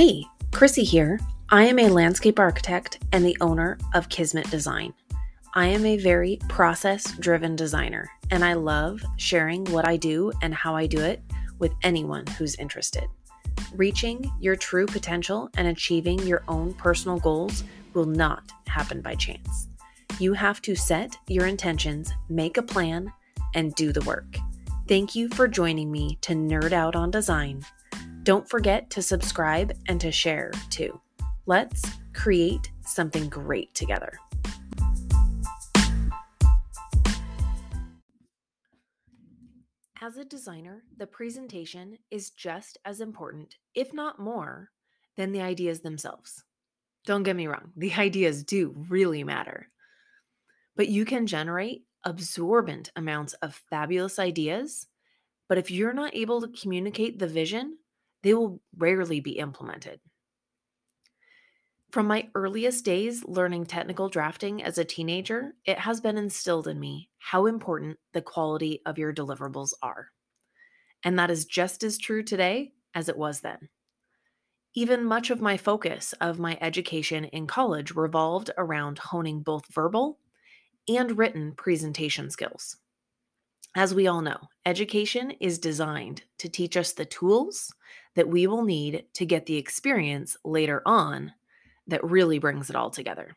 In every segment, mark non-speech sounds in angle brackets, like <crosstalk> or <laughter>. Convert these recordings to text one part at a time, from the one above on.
Hey, Chrissy here. I am a landscape architect and the owner of Kismet Design. I am a very process driven designer, and I love sharing what I do and how I do it with anyone who's interested. Reaching your true potential and achieving your own personal goals will not happen by chance. You have to set your intentions, make a plan, and do the work. Thank you for joining me to nerd out on design. Don't forget to subscribe and to share too. Let's create something great together. As a designer, the presentation is just as important, if not more, than the ideas themselves. Don't get me wrong, the <laughs> ideas do really matter. But you can generate absorbent amounts of fabulous ideas. But if you're not able to communicate the vision, they will rarely be implemented. From my earliest days learning technical drafting as a teenager, it has been instilled in me how important the quality of your deliverables are. And that is just as true today as it was then. Even much of my focus of my education in college revolved around honing both verbal and written presentation skills. As we all know, education is designed to teach us the tools that we will need to get the experience later on that really brings it all together.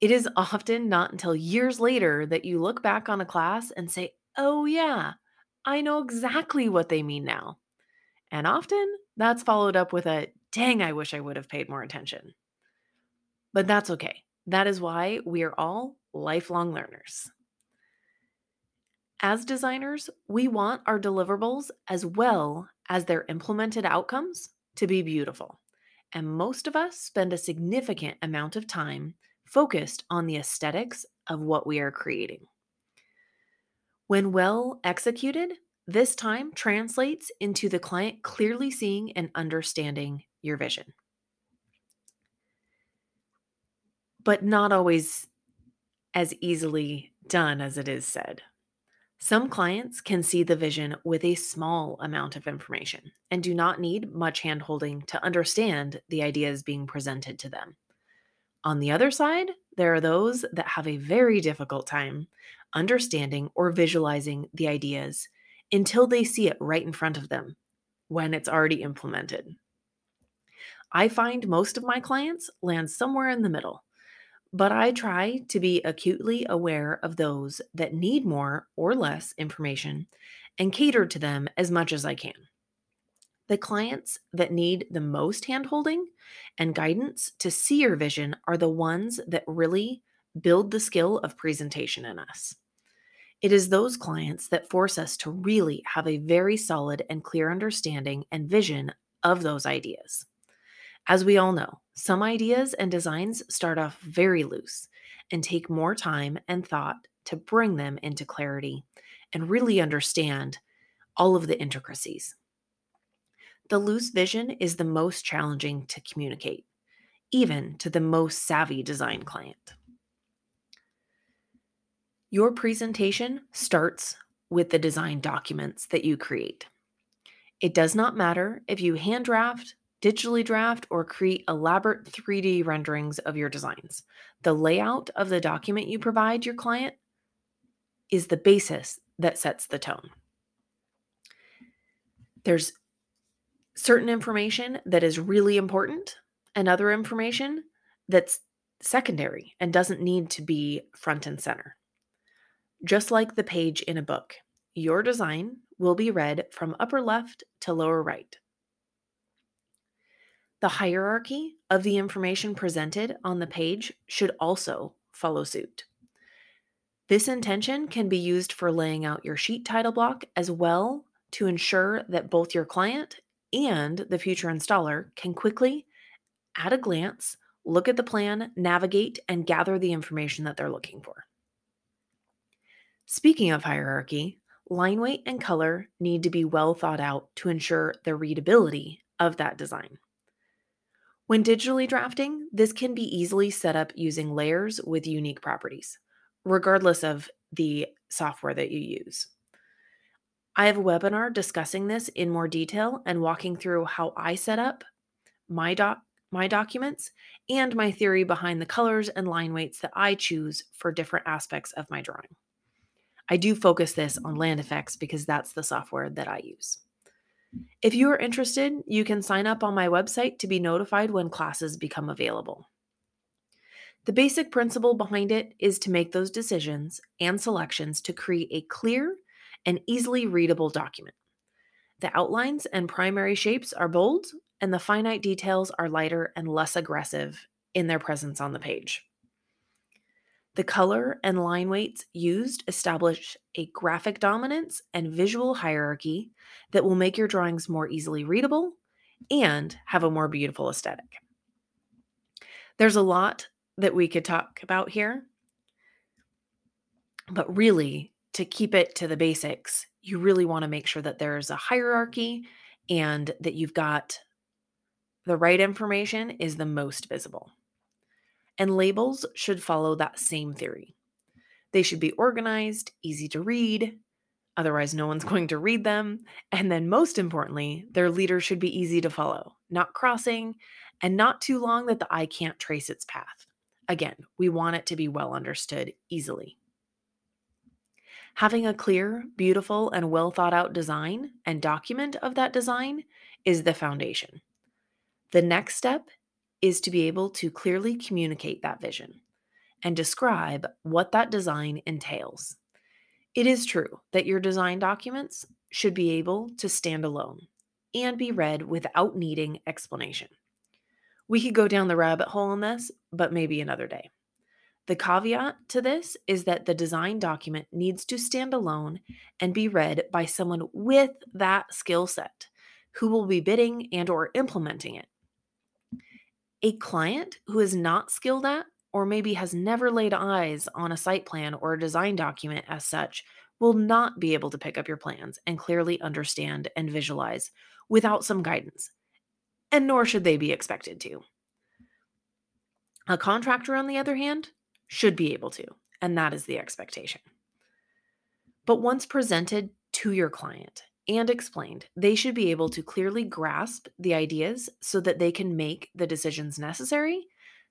It is often not until years later that you look back on a class and say, oh, yeah, I know exactly what they mean now. And often that's followed up with a, dang, I wish I would have paid more attention. But that's okay. That is why we are all lifelong learners. As designers, we want our deliverables as well as their implemented outcomes to be beautiful. And most of us spend a significant amount of time focused on the aesthetics of what we are creating. When well executed, this time translates into the client clearly seeing and understanding your vision. But not always as easily done as it is said. Some clients can see the vision with a small amount of information and do not need much handholding to understand the ideas being presented to them. On the other side, there are those that have a very difficult time understanding or visualizing the ideas until they see it right in front of them when it's already implemented. I find most of my clients land somewhere in the middle but I try to be acutely aware of those that need more or less information and cater to them as much as I can. The clients that need the most handholding and guidance to see your vision are the ones that really build the skill of presentation in us. It is those clients that force us to really have a very solid and clear understanding and vision of those ideas. As we all know, some ideas and designs start off very loose and take more time and thought to bring them into clarity and really understand all of the intricacies. The loose vision is the most challenging to communicate, even to the most savvy design client. Your presentation starts with the design documents that you create. It does not matter if you hand draft, digitally draft, or create elaborate 3D renderings of your designs. The layout of the document you provide your client is the basis that sets the tone. There's certain information that is really important and other information that's secondary and doesn't need to be front and center. Just like the page in a book, your design will be read from upper left to lower right. The hierarchy of the information presented on the page should also follow suit. This intention can be used for laying out your sheet title block as well to ensure that both your client and the future installer can quickly, at a glance, look at the plan, navigate, and gather the information that they're looking for. Speaking of hierarchy, line weight and color need to be well thought out to ensure the readability of that design. When digitally drafting, this can be easily set up using layers with unique properties, regardless of the software that you use. I have a webinar discussing this in more detail and walking through how I set up my doc my documents and my theory behind the colors and line weights that I choose for different aspects of my drawing. I do focus this on Land F/X because that's the software that I use. If you are interested, you can sign up on my website to be notified when classes become available. The basic principle behind it is to make those decisions and selections to create a clear and easily readable document. The outlines and primary shapes are bold, and the finite details are lighter and less aggressive in their presence on the page. The color and line weights used establish a graphic dominance and visual hierarchy that will make your drawings more easily readable and have a more beautiful aesthetic. There's a lot that we could talk about here, but really, to keep it to the basics, you really want to make sure that there's a hierarchy and that you've got the right information is the most visible. And labels should follow that same theory. They should be organized, easy to read, otherwise, no one's <laughs> going to read them. And then, most importantly, their leader should be easy to follow, not crossing, and not too long that the eye can't trace its path. Again, we want it to be well understood easily. Having a clear, beautiful, and well thought out design and document of that design is the foundation. The next step is to be able to clearly communicate that vision and describe what that design entails. It is true that your design documents should be able to stand alone and be read without needing explanation. We could go down the rabbit hole on this, but maybe another day. The caveat to this is that the design document needs to stand alone and be read by someone with that skill set who will be bidding and or implementing it. A client who is not skilled at or maybe has never laid eyes on a site plan or a design document as such will not be able to pick up your plans and clearly understand and visualize without some guidance. And nor should they be expected to. A contractor, on the other hand, should be able to, and that is the expectation. But once presented to your client and explained, they should be able to clearly grasp the ideas so that they can make the decisions necessary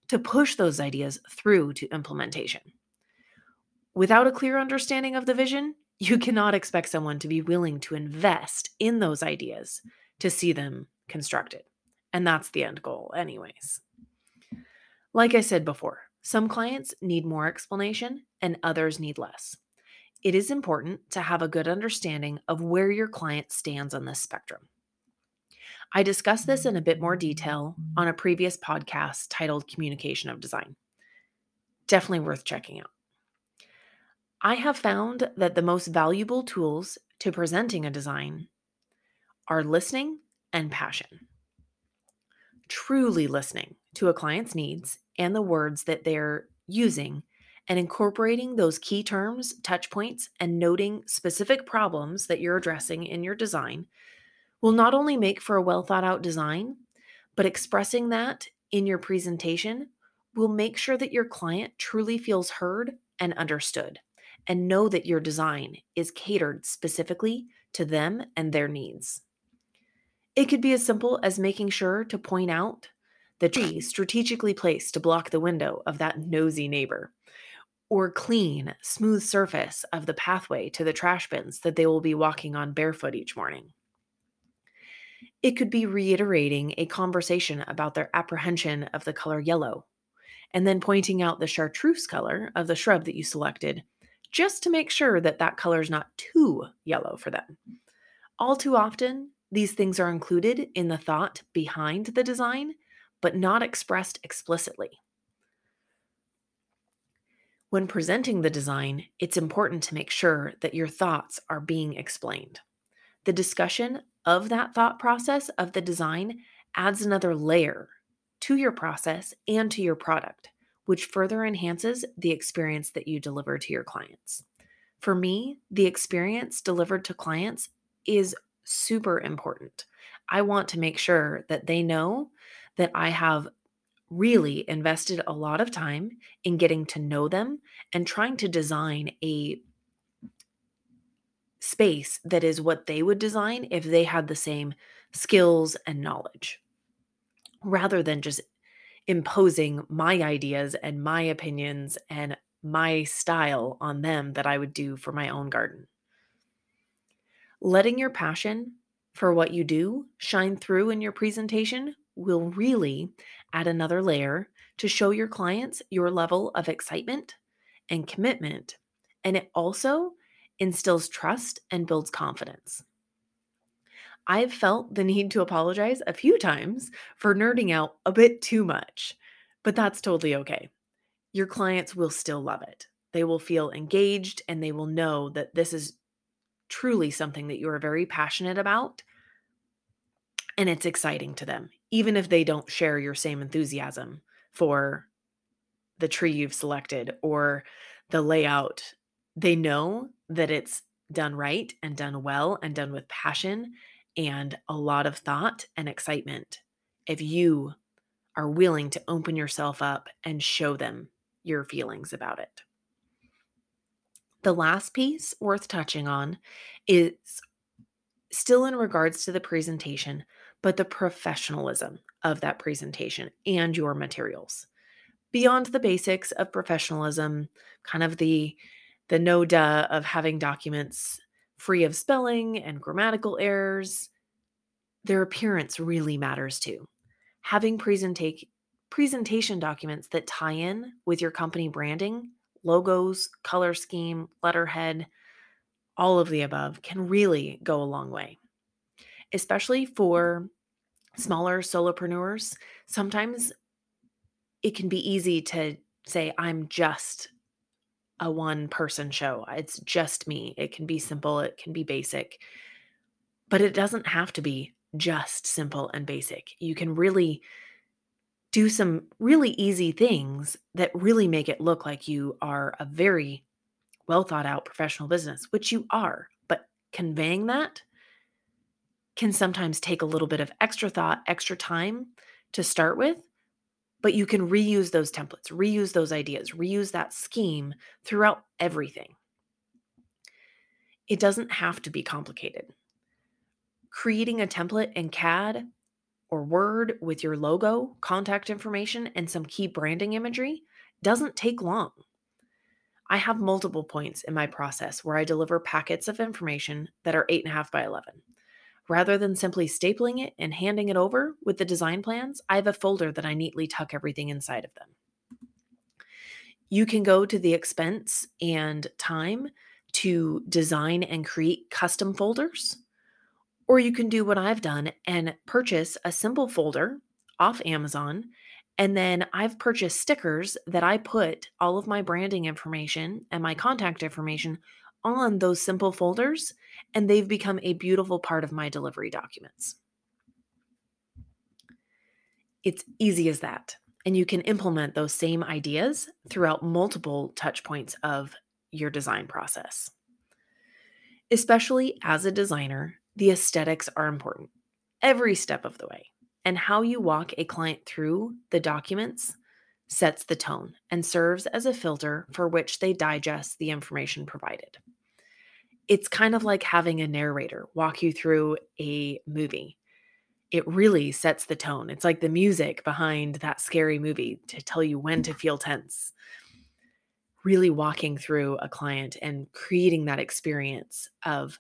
to push those ideas through to implementation. Without a clear understanding of the vision, <laughs> you cannot expect someone to be willing to invest in those ideas to see them constructed. And that's the end goal, anyways. Like I said before, some clients need more explanation and others need less it is important to have a good understanding of where your client stands on this spectrum. I discussed this in a bit more detail on a previous podcast titled Communication of Design. Definitely worth checking out. I have found that the most valuable tools to presenting a design are listening and passion. Truly listening to a client's needs and the words that they're using and incorporating those key terms, touch points, and noting specific problems that you're addressing in your design will not only make for a well thought out design, but expressing that in your presentation will make sure that your client truly feels heard and understood and know that your design is catered specifically to them and their needs. It could be as simple as making sure to point out the tree strategically placed to block the window of that nosy neighbor or clean, smooth surface of the pathway to the trash bins that they will be walking on barefoot each morning. It could be reiterating a conversation about their apprehension of the color yellow, and then pointing out the chartreuse color of the shrub that you selected, just to make sure that that color is not too yellow for them. All too often, these things are included in the thought behind the design, but not expressed explicitly. When presenting the design, it's important to make sure that your thoughts are being explained. The discussion of that thought process of the design adds another layer to your process and to your product, which further enhances the experience that you deliver to your clients. For me, the experience delivered to clients is super important. I want to make sure that they know that I have really invested a lot of time in getting to know them and trying to design a space that is what they would design if they had the same skills and knowledge. rather than just imposing my ideas and my opinions and my style on them that I would do for my own garden. Letting your passion for what you do shine through in your presentation will really add another layer to show your clients your level of excitement and commitment. And it also instills trust and builds confidence. I've felt the need to apologize a few times for nerding out a bit too much, but that's totally okay. Your clients will still love it. They will feel engaged and they will know that this is truly something that you are very passionate about and it's exciting to them, even if they don't share your same enthusiasm for the tree you've selected or the layout. They know that it's done right and done well and done with passion and a lot of thought and excitement if you are willing to open yourself up and show them your feelings about it. The last piece worth touching on is still in regards to the presentation, but the professionalism of that presentation and your materials. Beyond the basics of professionalism, kind of the the no duh of having documents free of spelling and grammatical errors, their appearance really matters too. Having presenta- presentation documents that tie in with your company branding, logos, color scheme, letterhead, all of the above can really go a long way. Especially for smaller solopreneurs, sometimes it can be easy to say, I'm just a one person show. It's just me. It can be simple, it can be basic, but it doesn't have to be just simple and basic. You can really do some really easy things that really make it look like you are a very well thought out professional business, which you are. But conveying that can sometimes take a little bit of extra thought, extra time to start with, but you can reuse those templates, reuse those ideas, reuse that scheme throughout everything. It doesn't have to be complicated. Creating a template in CAD or Word with your logo, contact information, and some key branding imagery doesn't take long. I have multiple points in my process where I deliver packets of information that are 8.5 by 11. Rather than simply stapling it and handing it over with the design plans, I have a folder that I neatly tuck everything inside of them. You can go to the expense and time to design and create custom folders, or you can do what I've done and purchase a simple folder off Amazon and then I've purchased stickers that I put all of my branding information and my contact information on those simple folders, and they've become a beautiful part of my delivery documents. It's easy as that. And you can implement those same ideas throughout multiple touch points of your design process. Especially as a designer, the aesthetics are important every step of the way and how you walk a client through the documents sets the tone and serves as a filter for which they digest the information provided. It's kind of like having a narrator walk you through a movie. It really sets the tone. It's like the music behind that scary movie to tell you when to feel tense. Really walking through a client and creating that experience of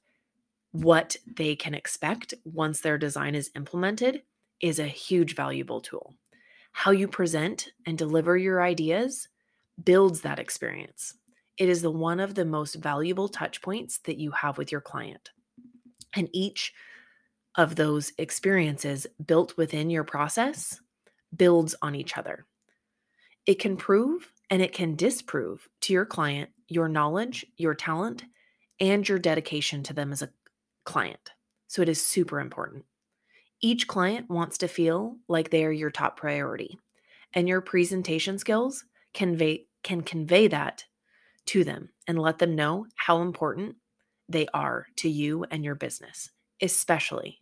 what they can expect once their design is implemented is a huge valuable tool. How you present and deliver your ideas builds that experience. It is the one of the most valuable touch points that you have with your client. And each of those experiences built within your process builds on each other. It can prove and it can disprove to your client your knowledge, your talent, and your dedication to them as a client. So it is super important. Each client wants to feel like they are your top priority, and your presentation skills convey can convey that to them and let them know how important they are to you and your business, especially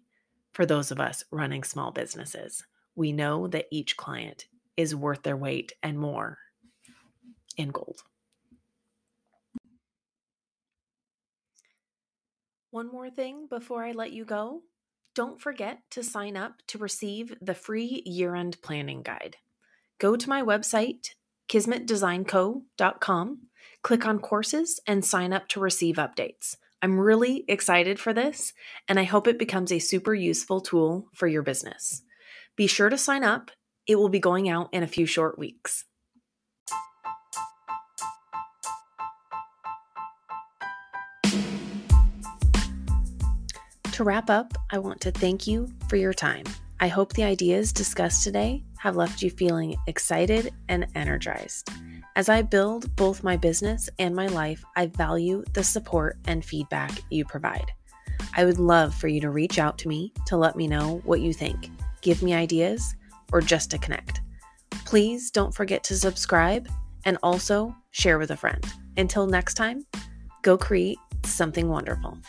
for those of us running small businesses. We know that each client is worth their weight and more in gold. One more thing before I let you go don't forget to sign up to receive the free year end planning guide. Go to my website, kismetdesignco.com, click on courses, and sign up to receive updates. I'm really excited for this, and I hope it becomes a super useful tool for your business. Be sure to sign up, it will be going out in a few short weeks. To wrap up, I want to thank you for your time. I hope the ideas discussed today have left you feeling excited and energized. As I build both my business and my life, I value the support and feedback you provide. I would love for you to reach out to me to let me know what you think, give me ideas, or just to connect. Please don't forget to subscribe and also share with a friend. Until next time, go create something wonderful.